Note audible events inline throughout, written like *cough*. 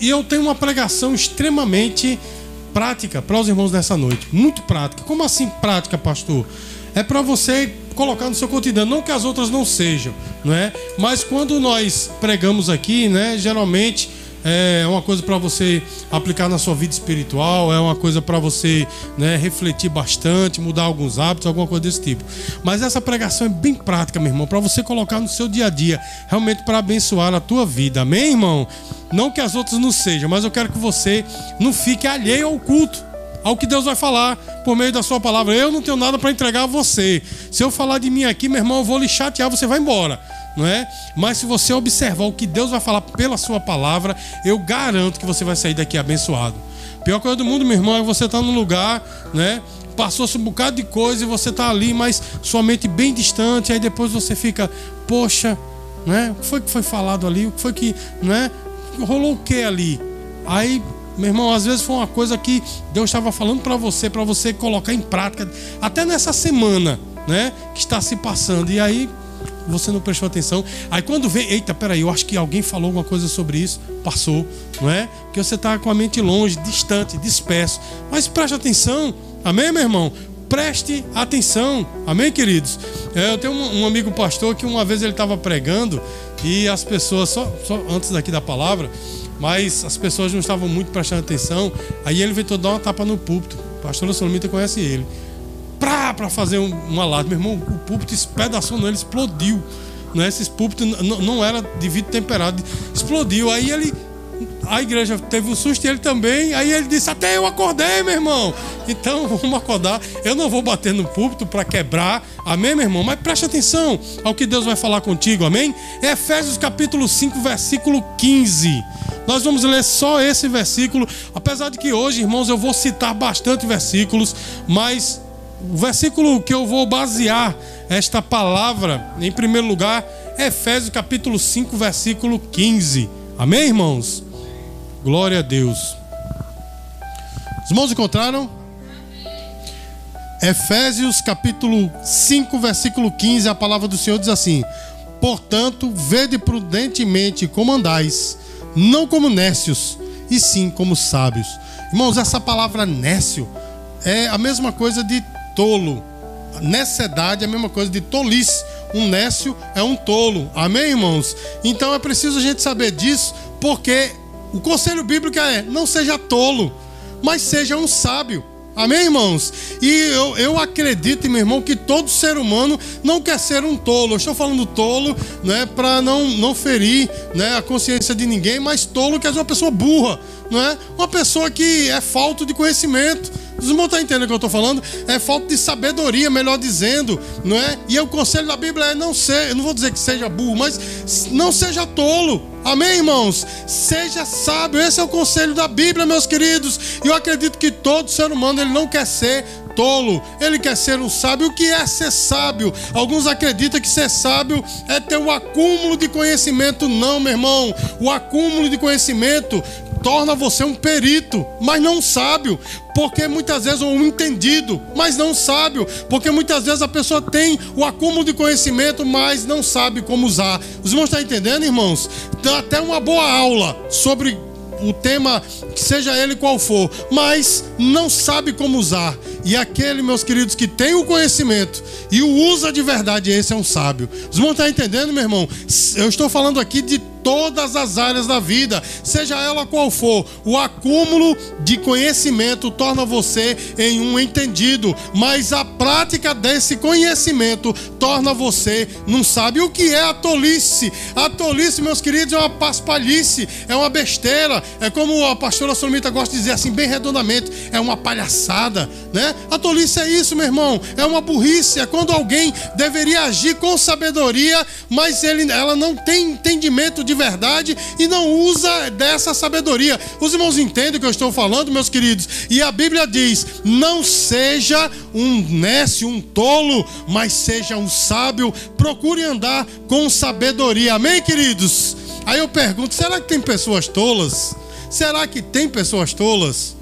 e eu tenho uma pregação extremamente prática para os irmãos nessa noite. Muito prática. Como assim prática, pastor? É para você colocar no seu cotidiano, não que as outras não sejam, não é? Mas quando nós pregamos aqui, né, geralmente é uma coisa para você aplicar na sua vida espiritual, é uma coisa para você né, refletir bastante, mudar alguns hábitos, alguma coisa desse tipo. Mas essa pregação é bem prática, meu irmão, para você colocar no seu dia a dia, realmente para abençoar a tua vida. Amém, irmão? Não que as outras não sejam, mas eu quero que você não fique alheio ao culto ao que Deus vai falar por meio da sua palavra. Eu não tenho nada para entregar a você. Se eu falar de mim aqui, meu irmão, eu vou lhe chatear, você vai embora não é? Mas se você observar o que Deus vai falar pela sua palavra, eu garanto que você vai sair daqui abençoado. Pior coisa do mundo, meu irmão, é você estar tá num lugar, né? Passou-se um bocado de coisa e você está ali, mas sua mente bem distante, aí depois você fica, poxa, né? O que foi que foi falado ali? O que foi que, né? Rolou o que ali? Aí meu irmão, às vezes foi uma coisa que Deus estava falando para você, para você colocar em prática, até nessa semana, né? Que está se passando. E aí você não prestou atenção. Aí quando vem, eita, peraí, eu acho que alguém falou alguma coisa sobre isso, passou, não é? Porque você está com a mente longe, distante, disperso. Mas preste atenção, amém, meu irmão? Preste atenção, amém, queridos? É, eu tenho um, um, amigo pastor que uma vez ele estava pregando e as pessoas, só, só antes daqui da palavra, mas as pessoas não estavam muito prestando atenção. Aí ele veio dar uma tapa no púlpito. O pastor Solomita conhece ele pra, pra fazer um, um alarde. Meu irmão, o púlpito espedaçou, ele explodiu. Né? Esses púlpitos não era de vidro temperado, explodiu. Aí ele, a igreja teve um susto e ele também. Aí ele disse: Até eu acordei, meu irmão. Então *laughs* vamos acordar. Eu não vou bater no púlpito para quebrar. Amém, meu irmão? Mas preste atenção ao que Deus vai falar contigo. Amém? Efésios capítulo 5, versículo 15. Nós vamos ler só esse versículo. Apesar de que hoje, irmãos, eu vou citar bastante versículos, mas o versículo que eu vou basear esta palavra, em primeiro lugar, é Efésios capítulo 5, versículo 15. Amém, irmãos? Glória a Deus. Os irmãos encontraram? Efésios capítulo 5, versículo 15, a palavra do Senhor diz assim: Portanto, vede prudentemente como andais, não como nécios, e sim como sábios. Irmãos, essa palavra nécio é a mesma coisa de tolo. Necedade é a mesma coisa de tolice. Um nécio é um tolo. Amém, irmãos? Então é preciso a gente saber disso, porque o conselho bíblico é: não seja tolo, mas seja um sábio. Amém, irmãos? E eu, eu acredito, meu irmão, que todo ser humano não quer ser um tolo. Eu estou falando tolo, né, para não, não ferir né, a consciência de ninguém, mas tolo quer dizer uma pessoa burra, não é? Uma pessoa que é falta de conhecimento. Os irmãos estão entendendo o que eu estou falando? É falta de sabedoria, melhor dizendo, não é? E o conselho da Bíblia é não ser, eu não vou dizer que seja burro, mas não seja tolo. Amém, irmãos? Seja sábio. Esse é o conselho da Bíblia, meus queridos. E eu acredito que todo ser humano ele não quer ser tolo, ele quer ser um sábio. O que é ser sábio? Alguns acreditam que ser sábio é ter o acúmulo de conhecimento. Não, meu irmão. O acúmulo de conhecimento torna você um perito, mas não sábio, porque muitas vezes ou um entendido, mas não sábio, porque muitas vezes a pessoa tem o acúmulo de conhecimento, mas não sabe como usar. Os irmãos estão entendendo, irmãos? Dá até uma boa aula sobre o tema, seja ele qual for, mas não sabe como usar. E aquele, meus queridos, que tem o conhecimento e o usa de verdade, esse é um sábio. Os irmãos estão entendendo, meu irmão? Eu estou falando aqui de todas as áreas da vida, seja ela qual for. O acúmulo de conhecimento torna você em um entendido, mas a prática desse conhecimento torna você não sabe o que é a tolice. A tolice, meus queridos, é uma paspalhice, é uma besteira, é como a pastora Solomita gosta de dizer assim, bem redondamente, é uma palhaçada, né? A tolice é isso, meu irmão, é uma burrice, é quando alguém deveria agir com sabedoria, mas ele, ela não tem entendimento de verdade e não usa dessa sabedoria. Os irmãos entendem o que eu estou falando, meus queridos? E a Bíblia diz: não seja um nécio, um tolo, mas seja um sábio. Procure andar com sabedoria. Amém, queridos? Aí eu pergunto: será que tem pessoas tolas? Será que tem pessoas tolas?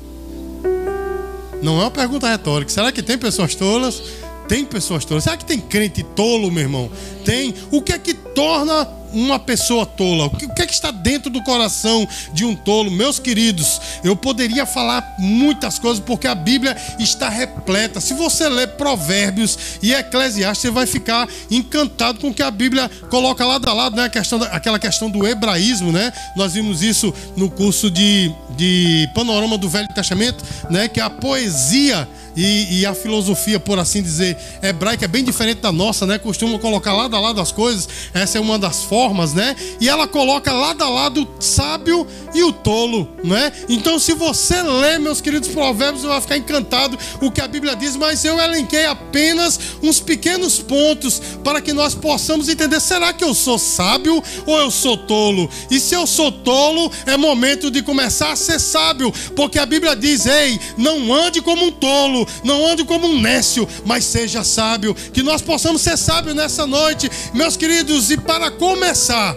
Não é uma pergunta retórica. Será que tem pessoas tolas? Tem pessoas tolas. Será que tem crente tolo, meu irmão? tem? O que é que torna uma pessoa tola? O que é que está dentro do coração de um tolo? Meus queridos, eu poderia falar muitas coisas porque a Bíblia está repleta. Se você ler Provérbios e Eclesiastes, você vai ficar encantado com o que a Bíblia coloca lado a lado, né? A questão da, aquela questão do hebraísmo, né? Nós vimos isso no curso de, de Panorama do Velho Testamento, né? Que a poesia e, e, a filosofia, por assim dizer, hebraica é bem diferente da nossa, né? Costuma colocar lado a lado as coisas, essa é uma das formas, né? E ela coloca lado a lado o sábio e o tolo, né? Então, se você lê, meus queridos provérbios, você vai ficar encantado o que a Bíblia diz, mas eu elenquei apenas uns pequenos pontos para que nós possamos entender: será que eu sou sábio ou eu sou tolo? E se eu sou tolo, é momento de começar a ser sábio, porque a Bíblia diz: ei, não ande como um tolo não ande como um nécio, mas seja sábio. Que nós possamos ser sábios nessa noite, meus queridos. E para começar,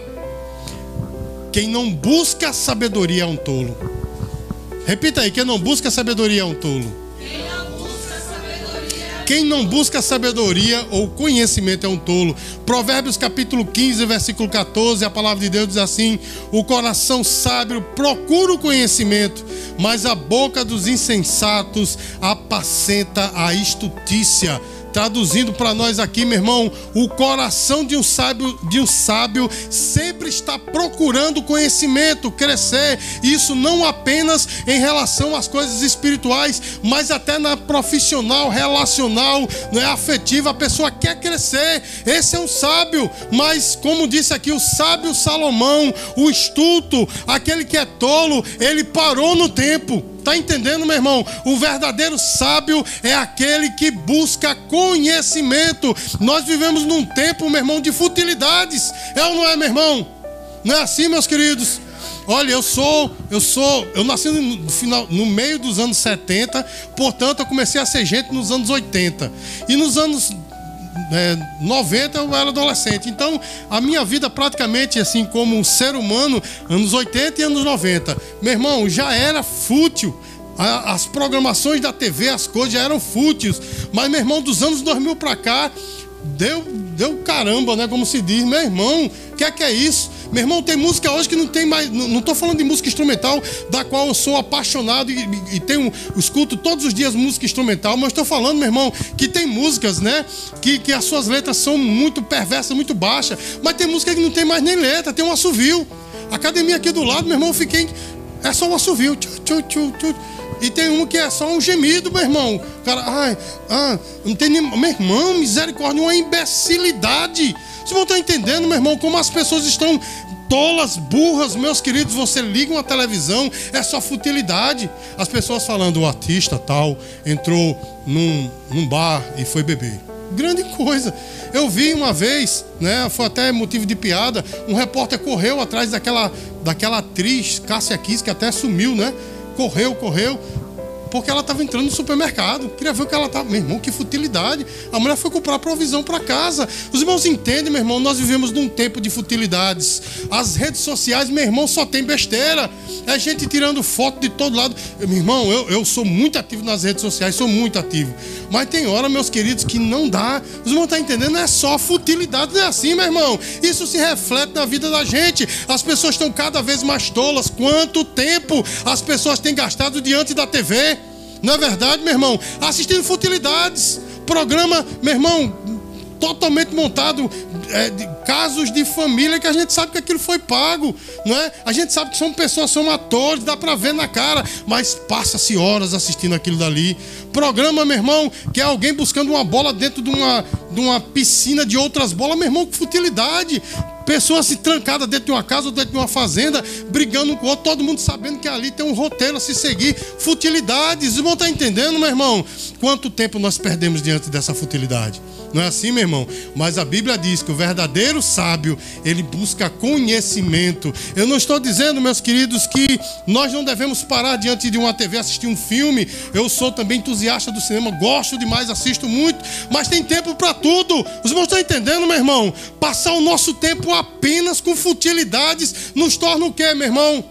quem não busca sabedoria é um tolo. Repita aí: quem não busca sabedoria é um tolo. Quem não busca sabedoria ou conhecimento é um tolo. Provérbios capítulo 15, versículo 14, a palavra de Deus diz assim: O coração sábio procura o conhecimento, mas a boca dos insensatos apacenta a estutícia. Traduzindo para nós aqui, meu irmão, o coração de um sábio, de um sábio sempre está procurando conhecimento, crescer. Isso não apenas em relação às coisas espirituais, mas até na profissional, relacional, não é afetiva. A pessoa quer crescer. Esse é um sábio, mas como disse aqui o sábio Salomão, o estulto, aquele que é tolo, ele parou no tempo. Está entendendo, meu irmão? O verdadeiro sábio é aquele que busca conhecimento. Nós vivemos num tempo, meu irmão, de futilidades. É ou não é, meu irmão? Não é assim, meus queridos? Olha, eu sou, eu sou, eu nasci no, final, no meio dos anos 70, portanto eu comecei a ser gente nos anos 80. E nos anos é, 90 eu era adolescente. Então, a minha vida praticamente assim como um ser humano, anos 80 e anos 90. Meu irmão, já era fútil. As programações da TV, as coisas já eram fúteis. Mas, meu irmão, dos anos 2000 para cá, deu, deu caramba, né? Como se diz. Meu irmão, o que é que é isso? Meu irmão, tem música hoje que não tem mais. Não estou falando de música instrumental, da qual eu sou apaixonado e, e, tenho, escuto todos os dias música instrumental, mas estou falando, meu irmão, que tem músicas, né? Que, que as suas letras são muito perversas, muito baixas. Mas tem música que não tem mais nem letra, tem um assovio. Academia aqui do lado, meu irmão, eu fiquei. É só um assovio. Tchu, tchu, tchu, tchu. E tem um que é só um gemido, meu irmão. O cara, ai, ah, não tem nem. Meu irmão, misericórdia, uma imbecilidade. Vocês vão estar entendendo, meu irmão, como as pessoas estão tolas, burras, meus queridos. Você liga uma televisão, é só futilidade. As pessoas falando, o artista tal entrou num, num bar e foi beber. Grande coisa. Eu vi uma vez, né? Foi até motivo de piada. Um repórter correu atrás daquela, daquela atriz, Cássia Kiss, que até sumiu, né? correu, correu, porque ela estava entrando no supermercado. Queria ver o que ela estava. Meu irmão, que futilidade. A mulher foi comprar provisão para casa. Os irmãos entendem, meu irmão, nós vivemos num tempo de futilidades. As redes sociais, meu irmão, só tem besteira. É gente tirando foto de todo lado. Meu irmão, eu, eu sou muito ativo nas redes sociais, sou muito ativo. Mas tem hora, meus queridos, que não dá. Os irmãos estão tá entendendo? Não é só futilidade, não é assim, meu irmão. Isso se reflete na vida da gente. As pessoas estão cada vez mais tolas. Quanto tempo as pessoas têm gastado diante da TV? Não é verdade, meu irmão? Assistindo futilidades. Programa, meu irmão, totalmente montado é, de casos de família que a gente sabe que aquilo foi pago, não é? A gente sabe que são pessoas, são atores, dá para ver na cara, mas passa-se horas assistindo aquilo dali. Programa, meu irmão, que é alguém buscando uma bola dentro de uma, de uma piscina de outras bolas, meu irmão, que futilidade. Pessoas se trancadas dentro de uma casa ou dentro de uma fazenda, brigando com o outro, todo mundo sabendo que ali tem um roteiro a se seguir. Futilidades. Os irmãos estão entendendo, meu irmão? Quanto tempo nós perdemos diante dessa futilidade? Não é assim, meu irmão? Mas a Bíblia diz que o verdadeiro sábio, ele busca conhecimento. Eu não estou dizendo, meus queridos, que nós não devemos parar diante de uma TV assistir um filme. Eu sou também entusiasta do cinema, gosto demais, assisto muito, mas tem tempo para tudo. Os irmãos estão entendendo, meu irmão? Passar o nosso tempo apenas com futilidades nos torna o quê, meu irmão?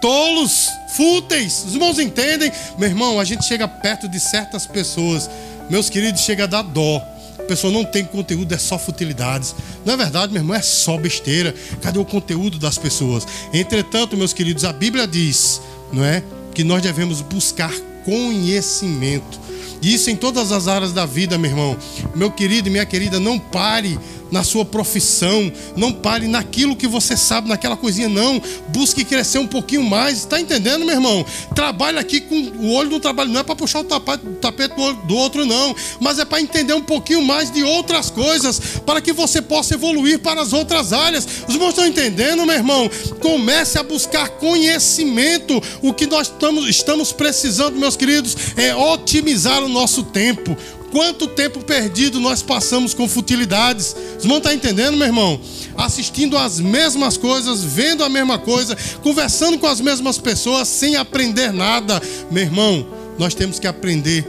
Tolos, fúteis. Os irmãos entendem? Meu irmão, a gente chega perto de certas pessoas, meus queridos, chega a dar dó. a pessoa não tem conteúdo, é só futilidades. Não é verdade, meu irmão? É só besteira. Cadê o conteúdo das pessoas? Entretanto, meus queridos, a Bíblia diz, não é? Que nós devemos buscar conhecimento. Isso em todas as áreas da vida, meu irmão. Meu querido e minha querida, não pare na sua profissão, não pare naquilo que você sabe, naquela coisinha, não. Busque crescer um pouquinho mais. Está entendendo, meu irmão? Trabalhe aqui com o olho no trabalho, não é para puxar o tapete, o tapete do outro, não, mas é para entender um pouquinho mais de outras coisas, para que você possa evoluir para as outras áreas. Os irmãos estão entendendo, meu irmão? Comece a buscar conhecimento. O que nós estamos, estamos precisando, meus queridos, é otimizar o nosso tempo. Quanto tempo perdido nós passamos com futilidades. Os irmãos estão entendendo, meu irmão? Assistindo as mesmas coisas, vendo a mesma coisa, conversando com as mesmas pessoas, sem aprender nada. Meu irmão, nós temos que aprender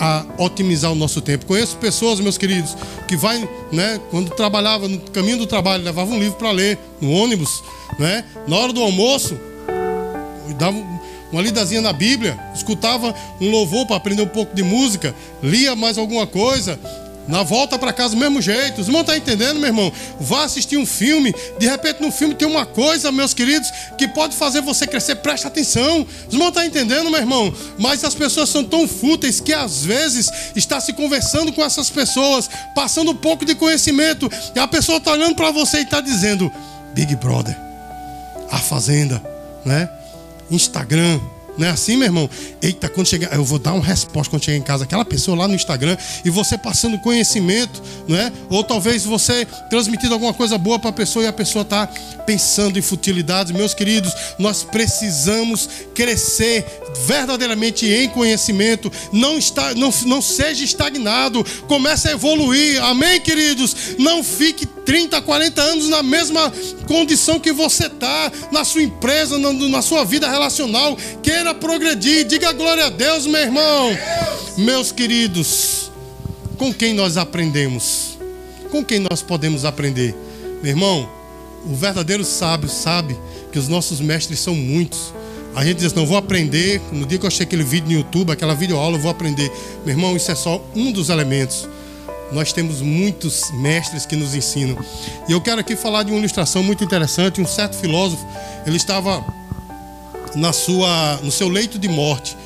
a otimizar o nosso tempo. Conheço pessoas, meus queridos, que vai, né, quando trabalhava no caminho do trabalho, levava um livro para ler no ônibus, né? Na hora do almoço, dava uma lidazinha na Bíblia, escutava um louvor para aprender um pouco de música, lia mais alguma coisa, na volta para casa do mesmo jeito. Os irmãos estão tá entendendo, meu irmão? Vá assistir um filme, de repente no filme tem uma coisa, meus queridos, que pode fazer você crescer, preste atenção. Os irmãos estão tá entendendo, meu irmão? Mas as pessoas são tão fúteis que às vezes está se conversando com essas pessoas, passando um pouco de conhecimento, e a pessoa está olhando para você e está dizendo: Big Brother, a Fazenda, né? Instagram. Não é assim, meu irmão? Eita, quando chegar, eu vou dar uma resposta quando chegar em casa. Aquela pessoa lá no Instagram e você passando conhecimento, não é? Ou talvez você transmitindo alguma coisa boa para a pessoa e a pessoa está pensando em futilidades. Meus queridos, nós precisamos crescer verdadeiramente em conhecimento. Não, está, não, não seja estagnado. Comece a evoluir. Amém, queridos? Não fique 30, 40 anos na mesma condição que você está, na sua empresa, na, na, sua vida relacional. Queira progredir, diga glória a Deus, meu irmão. Meus queridos, com quem nós aprendemos? Com quem nós podemos aprender? Meu irmão, o verdadeiro sábio sabe que os nossos mestres são muitos. A gente diz, não vou aprender. No dia que eu achei aquele vídeo no YouTube, aquela videoaula, eu vou aprender. Meu irmão, isso é só um dos elementos nós temos muitos mestres que nos ensinam. E eu quero aqui falar de uma ilustração muito interessante. Um certo filósofo, ele estava na sua, no seu leito de morte.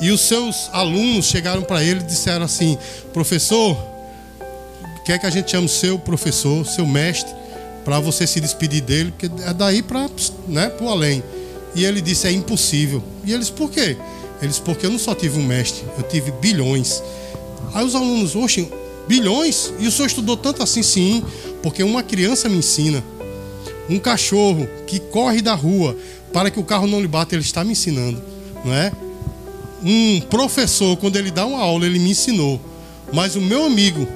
E os seus alunos chegaram para ele e disseram assim: Professor, quer que a gente chame seu professor, seu mestre, para você se despedir dele, porque é daí para né, o além. E ele disse: É impossível. E eles, por quê? Eles, porque eu não só tive um mestre, eu tive bilhões. Aí os alunos, oxe, Bilhões? E o senhor estudou tanto assim? Sim, porque uma criança me ensina. Um cachorro que corre da rua para que o carro não lhe bata, ele está me ensinando, não é? Um professor, quando ele dá uma aula, ele me ensinou. Mas o meu amigo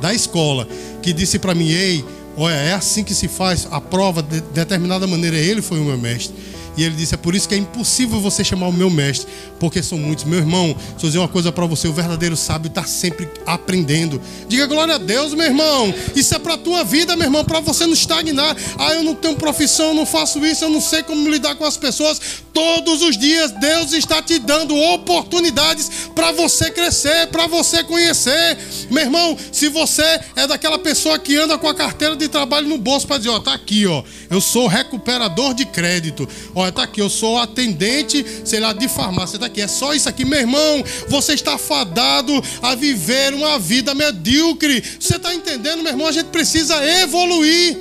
da escola, que disse para mim: Ei, olha, é assim que se faz a prova de determinada maneira, ele foi o meu mestre. E ele disse: É por isso que é impossível você chamar o meu mestre, porque são muitos. Meu irmão, se eu dizer uma coisa para você: o verdadeiro sábio está sempre aprendendo. Diga glória a Deus, meu irmão. Isso é para a tua vida, meu irmão, para você não estagnar. Ah, eu não tenho profissão, eu não faço isso, eu não sei como lidar com as pessoas. Todos os dias Deus está te dando oportunidades para você crescer, para você conhecer. Meu irmão, se você é daquela pessoa que anda com a carteira de trabalho no bolso para dizer: Ó, tá aqui, ó, eu sou recuperador de crédito. Olha, tá aqui, eu sou atendente, sei lá, de farmácia, tá aqui. É só isso aqui, meu irmão. Você está fadado a viver uma vida medíocre. Você está entendendo, meu irmão? A gente precisa evoluir.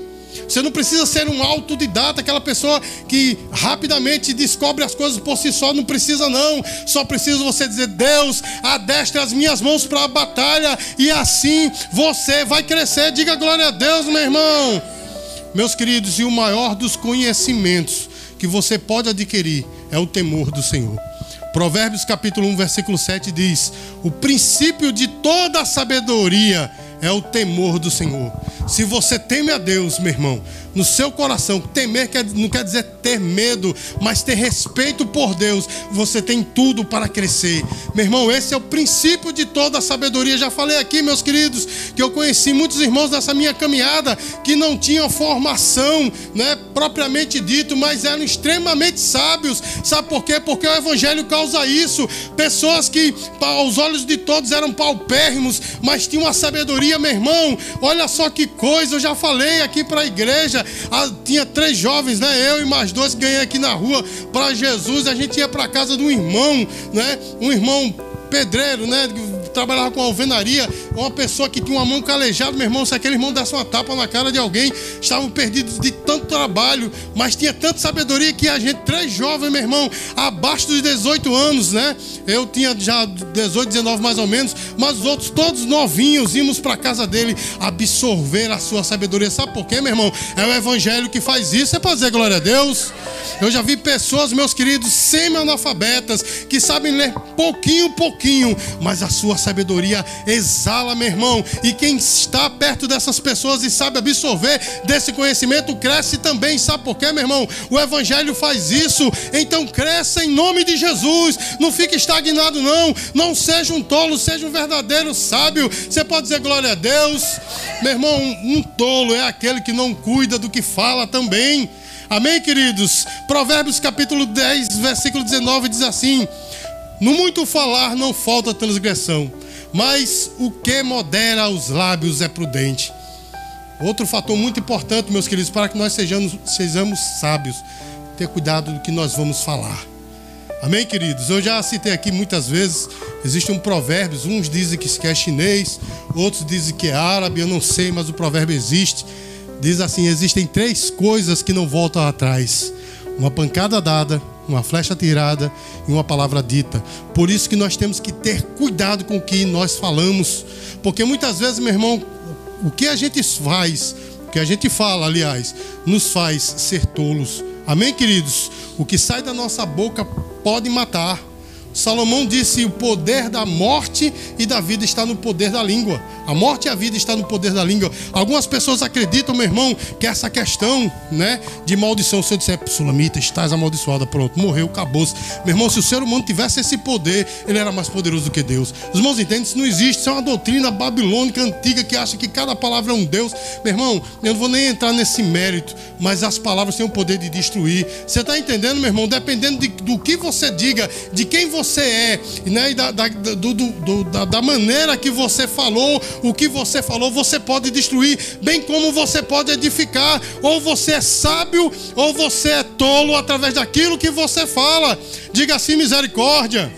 Você não precisa ser um autodidata, aquela pessoa que rapidamente descobre as coisas por si só, não precisa não. Só precisa você dizer: "Deus, adestre as minhas mãos para a batalha" e assim você vai crescer. Diga glória a Deus, meu irmão. Meus queridos, e o maior dos conhecimentos que você pode adquirir é o temor do Senhor. Provérbios capítulo 1, versículo 7 diz: O princípio de toda a sabedoria é o temor do Senhor. Se você teme a Deus, meu irmão, no seu coração, temer não quer dizer ter medo, mas ter respeito por Deus, você tem tudo para crescer. Meu irmão, esse é o princípio de toda a sabedoria. Já falei aqui, meus queridos, que eu conheci muitos irmãos nessa minha caminhada que não tinham formação, né, propriamente dito, mas eram extremamente sábios. Sabe por quê? Porque o evangelho causa isso. Pessoas que aos olhos de todos eram paupérrimos, mas tinham uma sabedoria sabedoria, meu irmão. Olha só que coisa, eu já falei aqui para a igreja. Ah, tinha três jovens, né? Eu e mais dois que ganhei aqui na rua para Jesus. A gente ia para casa de um irmão, né? Um irmão pedreiro, né? Trabalhava com alvenaria, uma pessoa que tinha uma mão calejada, meu irmão, se aquele irmão desse uma tapa na cara de alguém, estavam perdidos de tanto trabalho, mas tinha tanta sabedoria que a gente, três jovens, meu irmão, abaixo dos 18 anos, né? Eu tinha já 18, 19 mais ou menos, mas os outros todos novinhos, íamos para casa dele absorver a sua sabedoria. Sabe por quê, meu irmão? É o evangelho que faz isso, é para dizer glória a Deus. Eu já vi pessoas, meus queridos, semi-analfabetas, que sabem ler pouquinho, pouquinho, mas a sua sabedoria exala, meu irmão. E quem está perto dessas pessoas e sabe absorver desse conhecimento, cresce também. Sabe por quê, meu irmão? O Evangelho faz isso. Então cresça em nome de Jesus. Não fique estagnado, não. Não seja um tolo, seja um verdadeiro sábio. Você pode dizer glória a Deus. Meu irmão, um tolo é aquele que não cuida do que fala também. Amém, queridos? Provérbios capítulo 10, versículo 19 diz assim: No muito falar não falta transgressão, mas o que modera os lábios é prudente. Outro fator muito importante, meus queridos, para que nós sejamos, sejamos sábios, ter cuidado do que nós vamos falar. Amém, queridos? Eu já citei aqui muitas vezes, existe um provérbio, uns dizem que é chinês, outros dizem que é árabe, eu não sei, mas o provérbio existe. Diz assim: existem três coisas que não voltam atrás: uma pancada dada, uma flecha tirada e uma palavra dita. Por isso que nós temos que ter cuidado com o que nós falamos, porque muitas vezes, meu irmão, o que a gente faz, o que a gente fala, aliás, nos faz ser tolos. Amém, queridos? O que sai da nossa boca pode matar. Salomão disse: o poder da morte e da vida está no poder da língua. A morte e a vida está no poder da língua. Algumas pessoas acreditam, meu irmão, que essa questão, né, de maldição, se eu disser, Sulamita, estás amaldiçoada, pronto, morreu, acabou-se. Meu irmão, se o ser humano tivesse esse poder, ele era mais poderoso do que Deus. Os irmãos entendem? Isso não existe. Isso é uma doutrina babilônica antiga que acha que cada palavra é um Deus. Meu irmão, eu não vou nem entrar nesse mérito, mas as palavras têm o poder de destruir. Você está entendendo, meu irmão? Dependendo de, do que você diga, de quem você é, né, e da, da, do, do, da, da maneira que você falou, o que você falou, você pode destruir, bem como você pode edificar. Ou você é sábio, ou você é tolo através daquilo que você fala. Diga assim: misericórdia.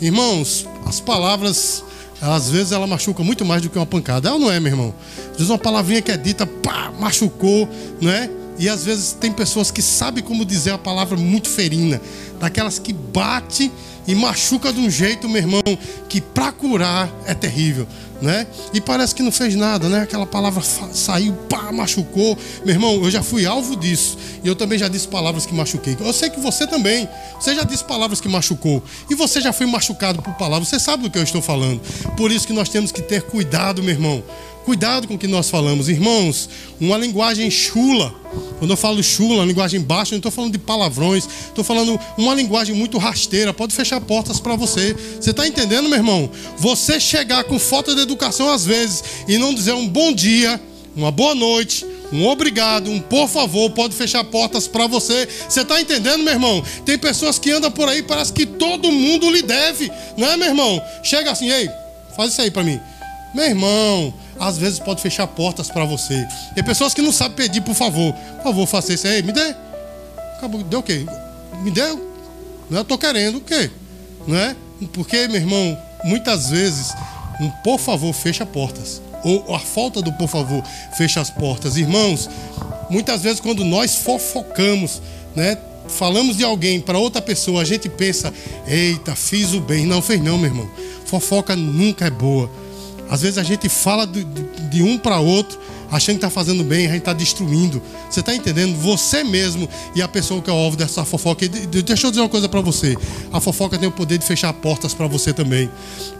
Irmãos, as palavras, às vezes ela machuca muito mais do que uma pancada. Ela não é, meu irmão. Às vezes uma palavrinha que é dita, pá, machucou, não é? E às vezes tem pessoas que sabem como dizer a palavra muito ferina, daquelas que bate e machuca de um jeito, meu irmão, que para curar é terrível né? E parece que não fez nada, né? Aquela palavra saiu, pá, machucou. Meu irmão, eu já fui alvo disso. E eu também já disse palavras que machuquei. Eu sei que você também. Você já disse palavras que machucou. E você já foi machucado por palavras. Você sabe do que eu estou falando. Por isso que nós temos que ter cuidado, meu irmão. Cuidado com o que nós falamos. Irmãos, uma linguagem chula. Quando eu falo chula, linguagem baixa, não estou falando de palavrões. Estou falando uma linguagem muito rasteira. Pode fechar portas para você. Você está entendendo, meu irmão? Você chegar com falta de educação às vezes e não dizer um bom dia, uma boa noite, um obrigado, um por favor, pode fechar portas para você. Você está entendendo, meu irmão? Tem pessoas que andam por aí, parece que todo mundo lhe deve, não é, meu irmão? Chega assim, ei, faz isso aí para mim. Meu irmão, às vezes pode fechar portas para você. Tem pessoas que não sabem pedir, por favor. Por favor, faça isso aí. Me dê. Acabou. Deu o quê? Me deu? Não, eu tô querendo o quê? Não é? Porque, meu irmão, muitas vezes um por favor fecha portas. Ou a falta do por favor fecha as portas. Irmãos, muitas vezes quando nós fofocamos, né? Falamos de alguém para outra pessoa, a gente pensa, eita, fiz o bem. Não fez não, meu irmão. Fofoca nunca é boa. Às vezes a gente fala de, de, de um para outro achando que está fazendo bem, a gente está destruindo. Você está entendendo? Você mesmo e a pessoa que é alvo dessa fofoca. Deixa eu dizer uma coisa para você: a fofoca tem o poder de fechar portas para você também.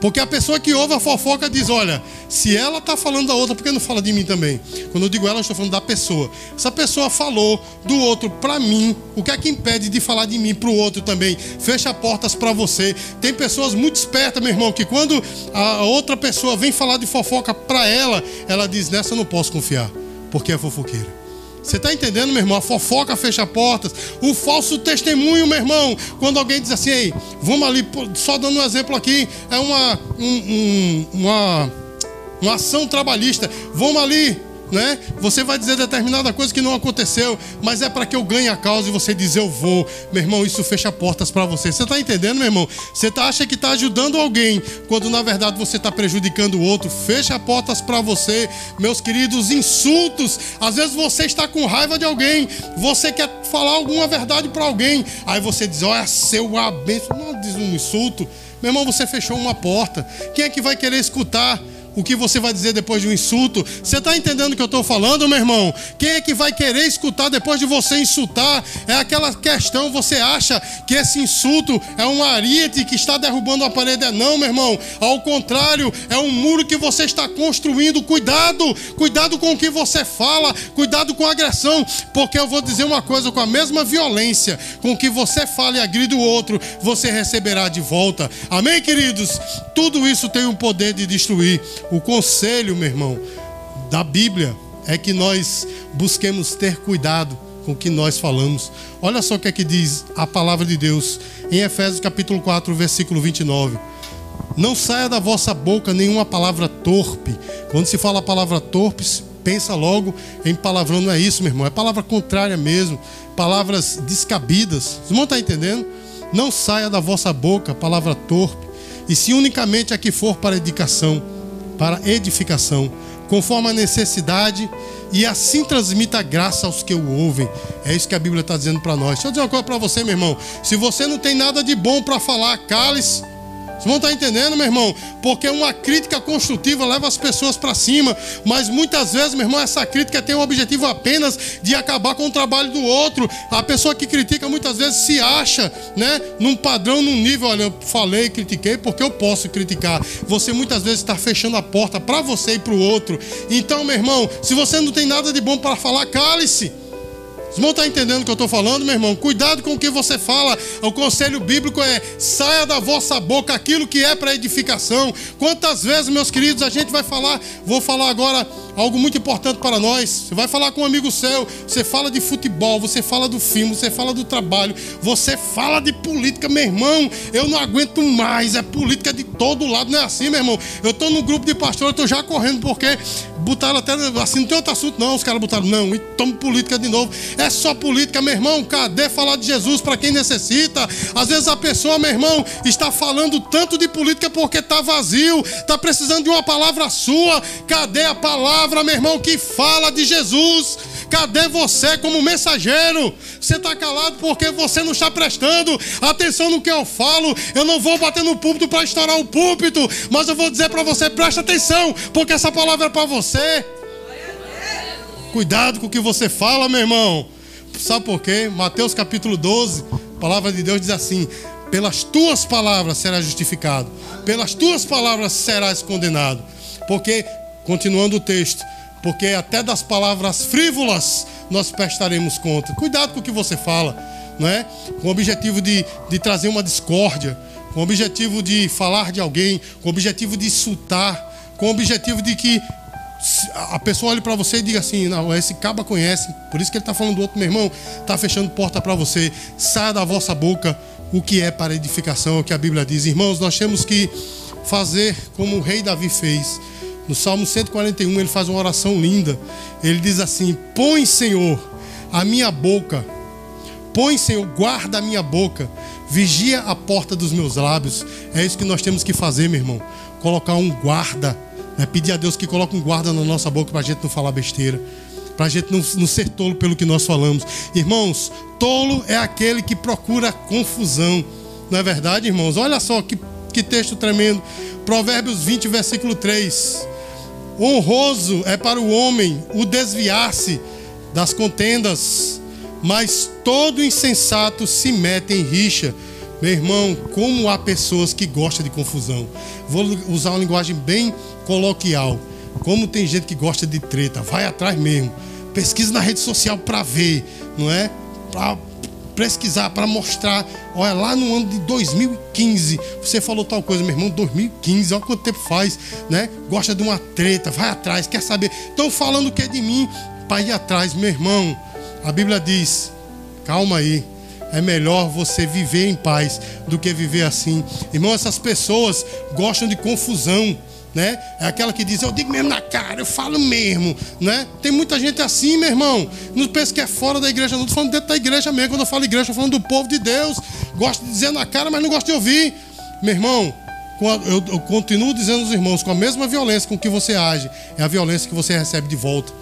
Porque a pessoa que ouve a fofoca diz: olha, se ela está falando da outra, por que não fala de mim também? Quando eu digo ela, eu estou falando da pessoa. Essa pessoa falou do outro para mim, o que é que impede de falar de mim para o outro também? Fecha portas para você. Tem pessoas muito espertas, meu irmão, que quando a outra pessoa vem falar de fofoca para ela, ela diz: nessa eu não posso confiar, porque é fofoqueira. Você está entendendo, meu irmão? A fofoca fecha portas. O falso testemunho, meu irmão. Quando alguém diz assim, Ei, vamos ali, só dando um exemplo aqui, é uma. Um, um, uma uma ação trabalhista. Vamos ali, né? Você vai dizer determinada coisa que não aconteceu, mas é para que eu ganhe a causa e você diz eu vou. Meu irmão, isso fecha portas para você. Você está entendendo, meu irmão? Você tá, acha que está ajudando alguém, quando na verdade você está prejudicando o outro. Fecha portas para você, meus queridos. Insultos. Às vezes você está com raiva de alguém, você quer falar alguma verdade para alguém, aí você diz, olha, seu abençoado. Não diz um insulto. Meu irmão, você fechou uma porta. Quem é que vai querer escutar? O que você vai dizer depois de um insulto. Você está entendendo o que eu estou falando, meu irmão? Quem é que vai querer escutar depois de você insultar? É aquela questão, você acha que esse insulto é um ariete que está derrubando a parede? É não, meu irmão. Ao contrário, é um muro que você está construindo. Cuidado, cuidado com o que você fala, cuidado com a agressão, porque eu vou dizer uma coisa: com a mesma violência com que você fala e agride o outro, você receberá de volta. Amém, queridos? Tudo isso tem o poder de destruir. O conselho, meu irmão, da Bíblia é que nós busquemos ter cuidado com o que nós falamos. Olha só o que é que diz a palavra de Deus em Efésios capítulo 4, versículo 29. Não saia da vossa boca nenhuma palavra torpe. Quando se fala a palavra torpe, pensa logo em palavrão, não é isso, meu irmão, é palavra contrária mesmo, palavras descabidas. Vocês vão estar entendendo? Não saia da vossa boca palavra torpe, e se unicamente a que for para edificação para edificação, conforme a necessidade, e assim transmita graça aos que o ouvem. É isso que a Bíblia está dizendo para nós. Deixa eu dizer uma coisa para você, meu irmão. Se você não tem nada de bom para falar, cale-se vocês vão estar entendendo, meu irmão? Porque uma crítica construtiva leva as pessoas para cima, mas muitas vezes, meu irmão, essa crítica tem o objetivo apenas de acabar com o trabalho do outro. A pessoa que critica muitas vezes se acha, né, num padrão, num nível, olha, eu falei, critiquei porque eu posso criticar. Você muitas vezes está fechando a porta para você e para o outro. Então, meu irmão, se você não tem nada de bom para falar, cale-se. Os irmãos estão entendendo o que eu estou falando, meu irmão? Cuidado com o que você fala. O conselho bíblico é: saia da vossa boca aquilo que é para edificação. Quantas vezes, meus queridos, a gente vai falar, vou falar agora algo muito importante para nós. Você vai falar com um amigo seu, você fala de futebol, você fala do filme, você fala do trabalho, você fala de política, meu irmão. Eu não aguento mais, é política de todo lado, não é assim, meu irmão. Eu estou no grupo de pastores, eu estou já correndo porque botaram até assim, não tem outro assunto, não. Os caras botaram, não, e toma política de novo. É só política, meu irmão. Cadê falar de Jesus para quem necessita? Às vezes a pessoa, meu irmão, está falando tanto de política porque está vazio, está precisando de uma palavra sua. Cadê a palavra, meu irmão, que fala de Jesus? Cadê você como mensageiro? Você está calado porque você não está prestando atenção no que eu falo. Eu não vou bater no púlpito para estourar o púlpito, mas eu vou dizer para você: presta atenção, porque essa palavra é para você. Cuidado com o que você fala, meu irmão. Sabe por quê? Mateus capítulo 12, a palavra de Deus diz assim: Pelas tuas palavras serás justificado, pelas tuas palavras serás condenado. Porque, continuando o texto, porque até das palavras frívolas nós prestaremos conta. Cuidado com o que você fala, não é? Com o objetivo de, de trazer uma discórdia, com o objetivo de falar de alguém, com o objetivo de insultar, com o objetivo de que a pessoa olhe para você e diga assim: não, esse caba conhece, por isso que ele está falando do outro, meu irmão, está fechando porta para você. Saia da vossa boca o que é para edificação, é o que a Bíblia diz. Irmãos, nós temos que fazer como o rei Davi fez. No Salmo 141, ele faz uma oração linda. Ele diz assim: Põe, Senhor, a minha boca, põe, Senhor, guarda a minha boca, vigia a porta dos meus lábios. É isso que nós temos que fazer, meu irmão. Colocar um guarda é pedir a Deus que coloque um guarda na nossa boca para a gente não falar besteira. Para a gente não, não ser tolo pelo que nós falamos. Irmãos, tolo é aquele que procura confusão. Não é verdade, irmãos? Olha só que, que texto tremendo. Provérbios 20, versículo 3. Honroso é para o homem o desviar-se das contendas, mas todo insensato se mete em rixa. Meu irmão, como há pessoas que gostam de confusão. Vou usar uma linguagem bem coloquial. Como tem gente que gosta de treta, vai atrás mesmo. Pesquisa na rede social para ver, não é? Para pesquisar, para mostrar. Olha, lá no ano de 2015, você falou tal coisa, meu irmão, 2015, olha quanto tempo faz, né? Gosta de uma treta, vai atrás, quer saber. Estão falando o que é de mim para ir atrás, meu irmão. A Bíblia diz: calma aí, é melhor você viver em paz do que viver assim. Irmão, essas pessoas gostam de confusão né? É aquela que diz, eu digo mesmo na cara, eu falo mesmo, né? Tem muita gente assim, meu irmão. Não pensa que é fora da igreja, não. Estou falando dentro da igreja mesmo. Quando eu falo igreja, estou falando do povo de Deus. Gosto de dizer na cara, mas não gosto de ouvir. Meu irmão, eu, eu continuo dizendo aos irmãos, com a mesma violência com que você age, é a violência que você recebe de volta.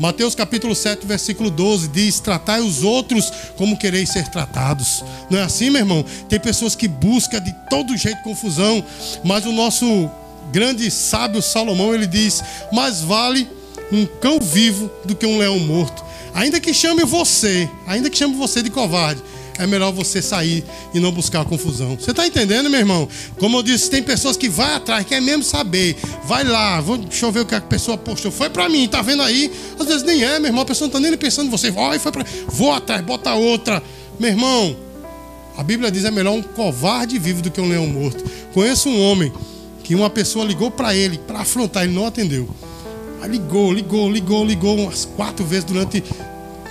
Mateus capítulo 7, versículo 12 diz: Tratai os outros como quereis ser tratados. Não é assim, meu irmão? Tem pessoas que buscam de todo jeito confusão, mas o nosso grande sábio Salomão ele diz: Mais vale um cão vivo do que um leão morto. Ainda que chame você, ainda que chame você de covarde, é melhor você sair e não buscar confusão. Você está entendendo, meu irmão? Como eu disse, tem pessoas que vai atrás, quer mesmo saber. Vai lá, vou, deixa eu ver o que a pessoa postou. Foi para mim, tá vendo aí? Às vezes nem é, meu irmão. A pessoa não está nem pensando em você. Vai, foi para. Vou atrás, bota outra. Meu irmão, a Bíblia diz é melhor um covarde vivo do que um leão morto. Conheço um homem que uma pessoa ligou para ele para afrontar, ele não atendeu. Aí ligou, ligou, ligou, ligou umas quatro vezes durante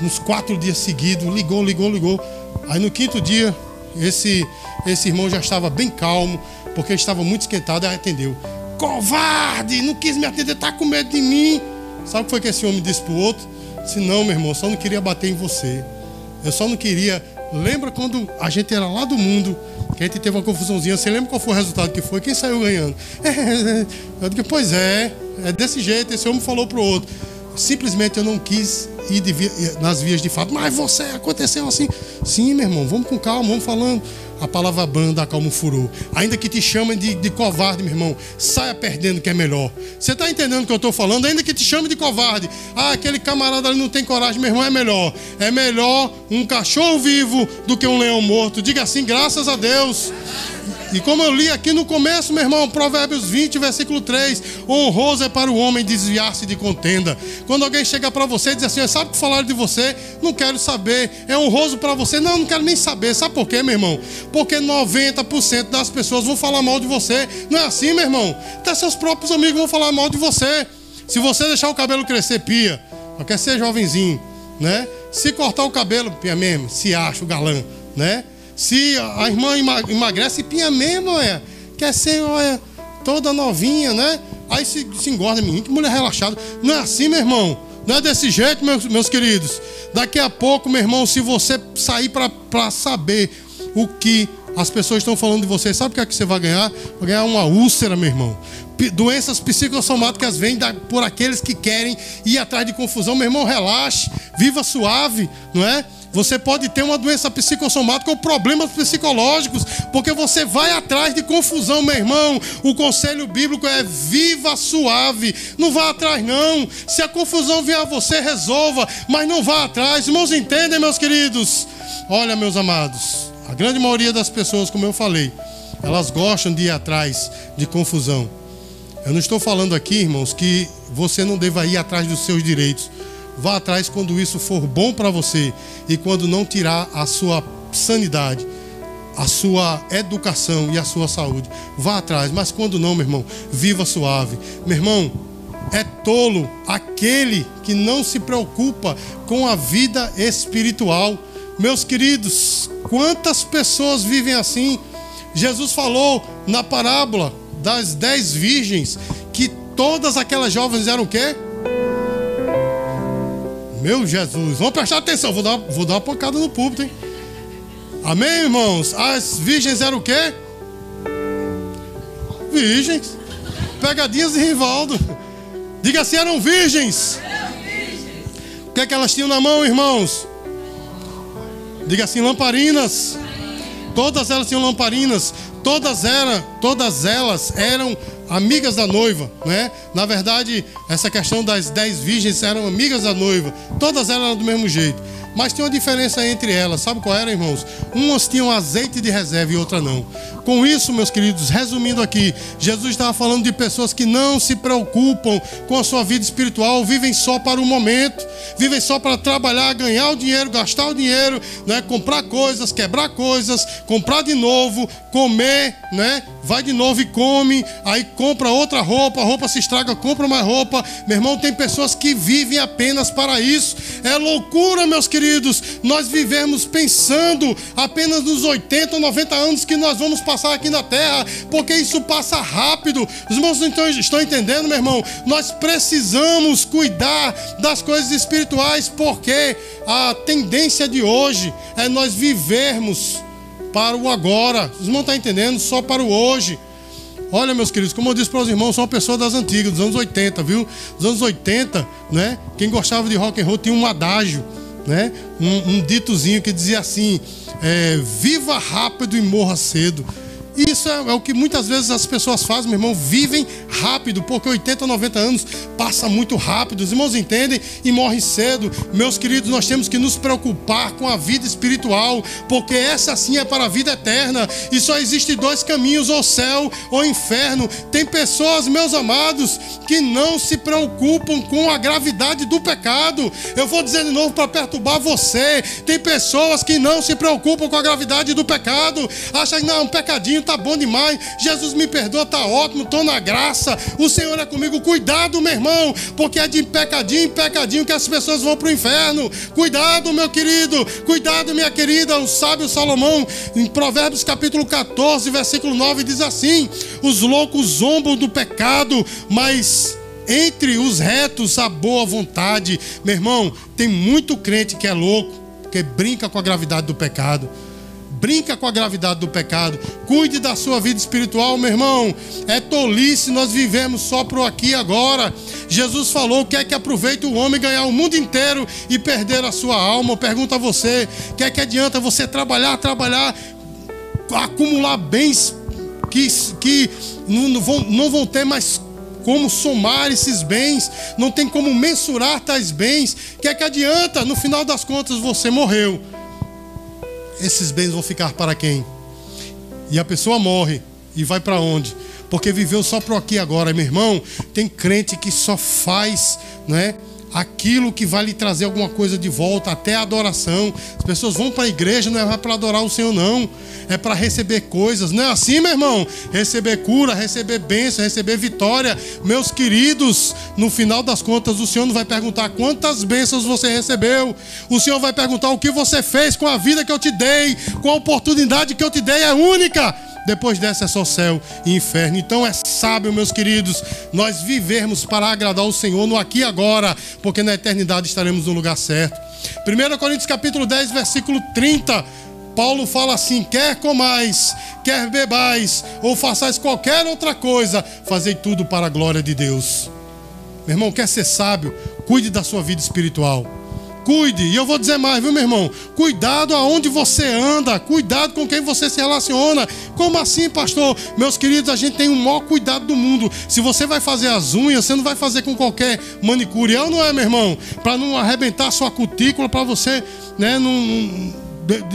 uns quatro dias seguidos. Ligou, ligou, ligou. Aí no quinto dia, esse, esse irmão já estava bem calmo, porque estava muito esquentado, e atendeu. Covarde, não quis me atender, está com medo de mim. Sabe o que foi que esse homem disse para o outro? Disse, não, meu irmão, só não queria bater em você. Eu só não queria. Lembra quando a gente era lá do mundo, que a gente teve uma confusãozinha? Você lembra qual foi o resultado que foi? Quem saiu ganhando? *laughs* eu digo, pois é, é desse jeito. Esse homem falou para o outro. Simplesmente eu não quis ir nas vias de fato. Mas você aconteceu assim. Sim, meu irmão, vamos com calma, vamos falando. A palavra banda acalma o furor. Ainda que te chamem de, de covarde, meu irmão, saia perdendo que é melhor. Você está entendendo o que eu estou falando? Ainda que te chame de covarde. Ah, aquele camarada ali não tem coragem, meu irmão, é melhor. É melhor um cachorro vivo do que um leão morto. Diga assim, graças a Deus. E como eu li aqui no começo, meu irmão, Provérbios 20, versículo 3: honroso é para o homem desviar-se de contenda. Quando alguém chega para você e diz assim: sabe o que falaram de você? Não quero saber. É honroso para você? Não, não quero nem saber. Sabe por quê, meu irmão? Porque 90% das pessoas vão falar mal de você. Não é assim, meu irmão? Até seus próprios amigos vão falar mal de você. Se você deixar o cabelo crescer, pia. Quer ser jovenzinho, né? Se cortar o cabelo, pia mesmo, se acha o galã, né? Se a irmã emagrece, pinha mesmo, é. Quer ser, olha, toda novinha, né? Aí se, se engorda, menino, que mulher relaxada. Não é assim, meu irmão. Não é desse jeito, meus, meus queridos. Daqui a pouco, meu irmão, se você sair para saber o que as pessoas estão falando de você, sabe o que é que você vai ganhar? Vai ganhar uma úlcera, meu irmão. Doenças psicossomáticas vêm da, por aqueles que querem ir atrás de confusão. Meu irmão, relaxe, viva suave, não é? Você pode ter uma doença psicossomática ou problemas psicológicos, porque você vai atrás de confusão, meu irmão. O conselho bíblico é viva suave, não vá atrás não. Se a confusão vier a você, resolva, mas não vá atrás. Irmãos, entendem, meus queridos? Olha, meus amados, a grande maioria das pessoas, como eu falei, elas gostam de ir atrás de confusão. Eu não estou falando aqui, irmãos, que você não deva ir atrás dos seus direitos. Vá atrás quando isso for bom para você e quando não tirar a sua sanidade, a sua educação e a sua saúde. Vá atrás, mas quando não, meu irmão, viva suave. Meu irmão, é tolo aquele que não se preocupa com a vida espiritual. Meus queridos, quantas pessoas vivem assim? Jesus falou na parábola das dez virgens que todas aquelas jovens eram o quê? Meu Jesus, vamos prestar atenção, vou dar, vou dar uma pancada no púlpito, hein? Amém, irmãos? As virgens eram o quê? Virgens. Pegadinhas de Rivaldo. Diga assim, eram virgens. O que é que elas tinham na mão, irmãos? Diga assim, lamparinas. Todas elas tinham lamparinas. Todas eram, todas elas eram amigas da noiva, né? Na verdade, essa questão das dez virgens eram amigas da noiva. Todas elas eram do mesmo jeito. Mas tinha uma diferença entre elas. Sabe qual era, irmãos? Umas tinham azeite de reserva e outra não. Com isso, meus queridos, resumindo aqui, Jesus estava falando de pessoas que não se preocupam com a sua vida espiritual, vivem só para o momento. vivem só para trabalhar, ganhar o dinheiro, gastar o dinheiro, né? comprar coisas, quebrar coisas, comprar de novo, comer, né? vai de novo e come, aí compra outra roupa, a roupa se estraga, compra mais roupa. Meu irmão, tem pessoas que vivem apenas para isso. É loucura, meus queridos, nós vivemos pensando apenas nos 80 ou 90 anos que nós vamos passar aqui na terra, porque isso passa rápido. Os irmãos então estão entendendo, meu irmão? Nós precisamos cuidar das coisas espirituais, porque a tendência de hoje é nós vivermos para o agora. Os irmãos estão entendendo? Só para o hoje. Olha, meus queridos, como eu disse para os irmãos, sou uma pessoa das antigas, dos anos 80, viu? Dos anos 80, né? Quem gostava de rock and roll tinha um adágio, né? Um, um ditozinho que dizia assim: é, viva rápido e morra cedo. Isso é, é, o que muitas vezes as pessoas fazem, meu irmão, vivem rápido, porque 80, 90 anos passa muito rápido. Os irmãos entendem e morrem cedo. Meus queridos, nós temos que nos preocupar com a vida espiritual, porque essa sim é para a vida eterna. E só existe dois caminhos, ou céu ou inferno. Tem pessoas, meus amados, que não se preocupam com a gravidade do pecado. Eu vou dizer de novo para perturbar você. Tem pessoas que não se preocupam com a gravidade do pecado. Acham que não, é um pecadinho tá bom demais. Jesus me perdoa, tá ótimo, tô na graça. O Senhor é comigo. Cuidado, meu irmão, porque é de pecadinho em pecadinho que as pessoas vão pro inferno. Cuidado, meu querido. Cuidado, minha querida. O sábio Salomão, em Provérbios capítulo 14, versículo 9, diz assim: Os loucos zombam do pecado, mas entre os retos a boa vontade. Meu irmão, tem muito crente que é louco, que brinca com a gravidade do pecado brinca com a gravidade do pecado. Cuide da sua vida espiritual, meu irmão. É tolice nós vivemos só pro aqui e agora. Jesus falou: quer que aproveite o homem ganhar o mundo inteiro e perder a sua alma? Pergunta a você: quer que adianta você trabalhar, trabalhar, acumular bens que, que não, vão, não vão ter mais como somar esses bens, não tem como mensurar tais bens. Quer que adianta? No final das contas, você morreu esses bens vão ficar para quem? E a pessoa morre e vai para onde? Porque viveu só para aqui agora, meu irmão. Tem crente que só faz, não é? Aquilo que vai lhe trazer alguma coisa de volta, até a adoração. As pessoas vão para a igreja não é para adorar o Senhor, não. É para receber coisas. Não é assim, meu irmão? Receber cura, receber bênção, receber vitória. Meus queridos, no final das contas, o Senhor não vai perguntar quantas bênçãos você recebeu. O Senhor vai perguntar o que você fez com a vida que eu te dei, com a oportunidade que eu te dei, é única. Depois dessa é só céu e inferno. Então é sábio, meus queridos, nós vivermos para agradar o Senhor no aqui e agora, porque na eternidade estaremos no lugar certo. 1 Coríntios capítulo 10, versículo 30. Paulo fala assim: quer comais, quer bebais, ou façais qualquer outra coisa, fazei tudo para a glória de Deus. Meu irmão, quer ser sábio? Cuide da sua vida espiritual. Cuide, e eu vou dizer mais, viu, meu irmão? Cuidado aonde você anda, cuidado com quem você se relaciona. Como assim, pastor? Meus queridos, a gente tem o maior cuidado do mundo. Se você vai fazer as unhas, você não vai fazer com qualquer manicure, é ou não é, meu irmão? Para não arrebentar sua cutícula, para você, né, não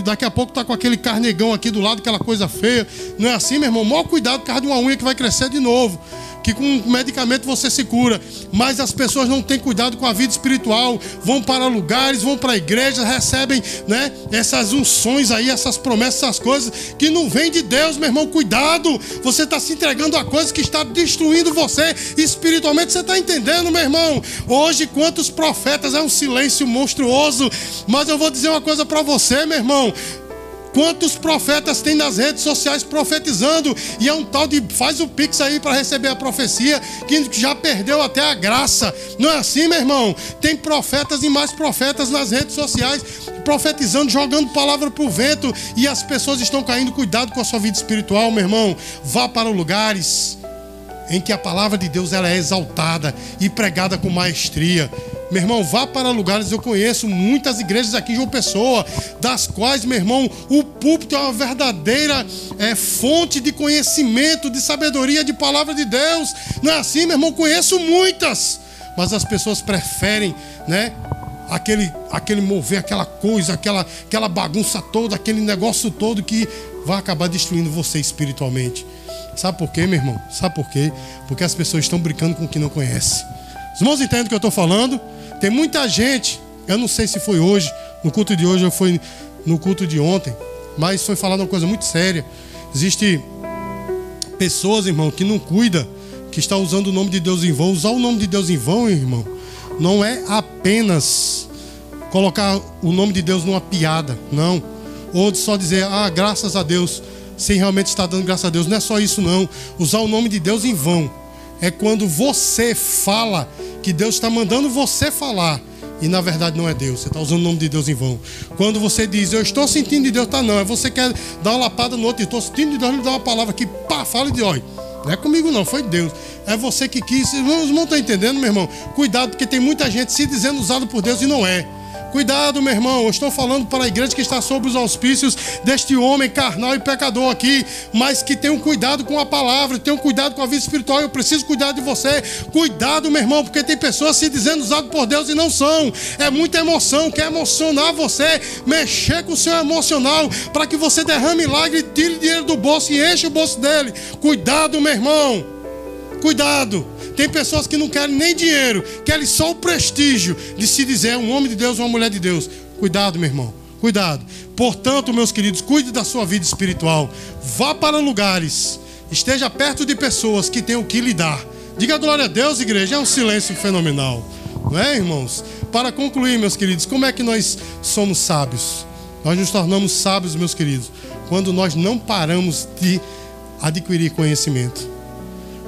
daqui a pouco tá com aquele carnegão aqui do lado, aquela coisa feia. Não é assim, meu irmão? Maior cuidado por causa de uma unha que vai crescer de novo que com medicamento você se cura, mas as pessoas não têm cuidado com a vida espiritual, vão para lugares, vão para igrejas, recebem, né, essas unções aí, essas promessas, essas coisas que não vêm de Deus, meu irmão, cuidado. Você está se entregando a coisas que está destruindo você espiritualmente. Você está entendendo, meu irmão? Hoje quantos profetas é um silêncio monstruoso, mas eu vou dizer uma coisa para você, meu irmão. Quantos profetas tem nas redes sociais profetizando e é um tal de faz o pix aí para receber a profecia que já perdeu até a graça. Não é assim, meu irmão? Tem profetas e mais profetas nas redes sociais profetizando, jogando palavra para o vento e as pessoas estão caindo. Cuidado com a sua vida espiritual, meu irmão. Vá para lugares em que a palavra de Deus ela é exaltada e pregada com maestria. Meu irmão, vá para lugares, eu conheço muitas igrejas aqui de uma Pessoa, das quais, meu irmão, o púlpito é uma verdadeira é, fonte de conhecimento, de sabedoria, de palavra de Deus. Não é assim, meu irmão? Conheço muitas, mas as pessoas preferem, né? Aquele, aquele mover, aquela coisa, aquela, aquela bagunça toda, aquele negócio todo que vai acabar destruindo você espiritualmente. Sabe por quê, meu irmão? Sabe por quê? Porque as pessoas estão brincando com o que não conhece. Os irmãos entendem o que eu estou falando? Tem muita gente, eu não sei se foi hoje, no culto de hoje ou foi no culto de ontem, mas foi falado uma coisa muito séria. Existe pessoas, irmão, que não cuida, que está usando o nome de Deus em vão. Usar o nome de Deus em vão, irmão, não é apenas colocar o nome de Deus numa piada, não. Ou só dizer, ah, graças a Deus, sem realmente estar dando graças a Deus. Não é só isso, não. Usar o nome de Deus em vão é quando você fala que Deus está mandando você falar e na verdade não é Deus. Você está usando o nome de Deus em vão. Quando você diz, eu estou sentindo de Deus, tá não. É você quer dar uma lapada no outro, estou sentindo de Deus, ele dá uma palavra que pá, fala de oi. Não é comigo não, foi Deus. É você que quis. Os irmãos estão entendendo, meu irmão? Cuidado, porque tem muita gente se dizendo usado por Deus e não é. Cuidado, meu irmão. Eu estou falando para a igreja que está sob os auspícios deste homem carnal e pecador aqui, mas que tenham cuidado com a palavra, tenham cuidado com a vida espiritual. Eu preciso cuidar de você. Cuidado, meu irmão, porque tem pessoas se dizendo usadas por Deus e não são. É muita emoção, quer emocionar você, mexer com o seu emocional para que você derrame milagre, tire dinheiro do bolso e enche o bolso dele. Cuidado, meu irmão. Cuidado. Tem pessoas que não querem nem dinheiro, querem só o prestígio de se dizer um homem de Deus ou uma mulher de Deus. Cuidado, meu irmão. Cuidado. Portanto, meus queridos, cuide da sua vida espiritual. Vá para lugares. Esteja perto de pessoas que têm o que lhe dar. Diga glória a Deus, igreja. É um silêncio fenomenal. Não é, irmãos? Para concluir, meus queridos, como é que nós somos sábios? Nós nos tornamos sábios, meus queridos, quando nós não paramos de adquirir conhecimento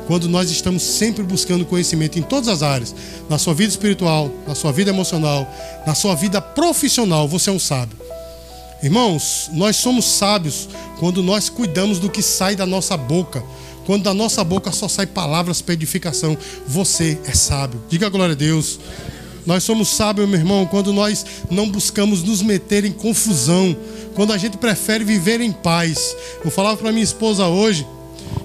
quando nós estamos sempre buscando conhecimento em todas as áreas, na sua vida espiritual, na sua vida emocional, na sua vida profissional, você é um sábio. Irmãos, nós somos sábios quando nós cuidamos do que sai da nossa boca. Quando da nossa boca só sai palavras para edificação, você é sábio. Diga glória a Deus. Nós somos sábios, meu irmão, quando nós não buscamos nos meter em confusão, quando a gente prefere viver em paz. Eu falava para minha esposa hoje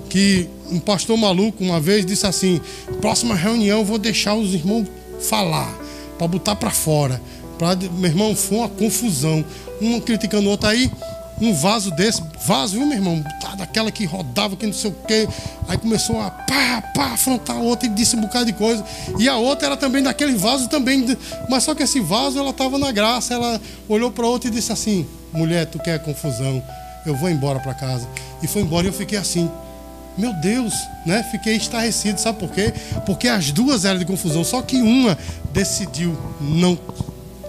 que um pastor maluco uma vez disse assim: próxima reunião eu vou deixar os irmãos falar, para botar para fora. Pra, meu irmão, foi uma confusão. Um criticando o outro aí, um vaso desse, vaso, viu, meu irmão? Daquela que rodava, que não sei o quê. Aí começou a pá, pá, afrontar a outra e disse um bocado de coisa. E a outra era também daquele vaso também. Mas só que esse vaso, ela estava na graça. Ela olhou para outra e disse assim: mulher, tu quer confusão? Eu vou embora para casa. E foi embora e eu fiquei assim. Meu Deus, né? Fiquei estarrecido, sabe por quê? Porque as duas eram de confusão, só que uma decidiu não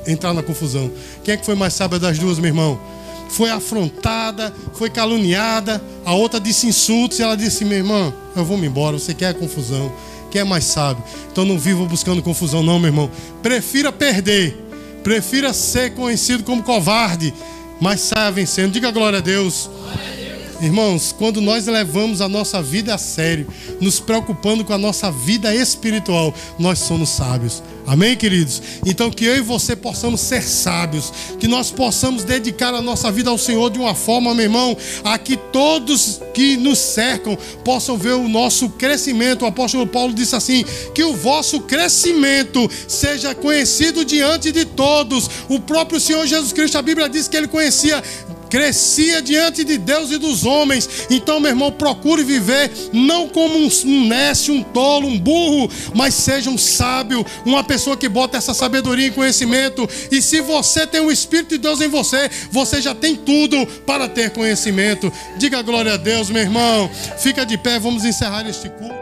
entrar na confusão. Quem é que foi mais sábia das duas, meu irmão? Foi afrontada, foi caluniada, a outra disse insultos e ela disse: Meu irmão, eu vou me embora, você quer confusão, quer mais sábio. Então não viva buscando confusão, não, meu irmão. Prefira perder, prefira ser conhecido como covarde, mas saia vencendo. Diga glória a Deus. Glória a Deus. Irmãos, quando nós levamos a nossa vida a sério, nos preocupando com a nossa vida espiritual, nós somos sábios. Amém, queridos? Então, que eu e você possamos ser sábios, que nós possamos dedicar a nossa vida ao Senhor de uma forma, meu irmão, a que todos que nos cercam possam ver o nosso crescimento. O apóstolo Paulo disse assim: que o vosso crescimento seja conhecido diante de todos. O próprio Senhor Jesus Cristo, a Bíblia diz que ele conhecia crescia diante de Deus e dos homens. Então, meu irmão, procure viver não como um, nécio, um tolo, um burro, mas seja um sábio, uma pessoa que bota essa sabedoria e conhecimento. E se você tem o Espírito de Deus em você, você já tem tudo para ter conhecimento. Diga glória a Deus, meu irmão. Fica de pé, vamos encerrar este culto.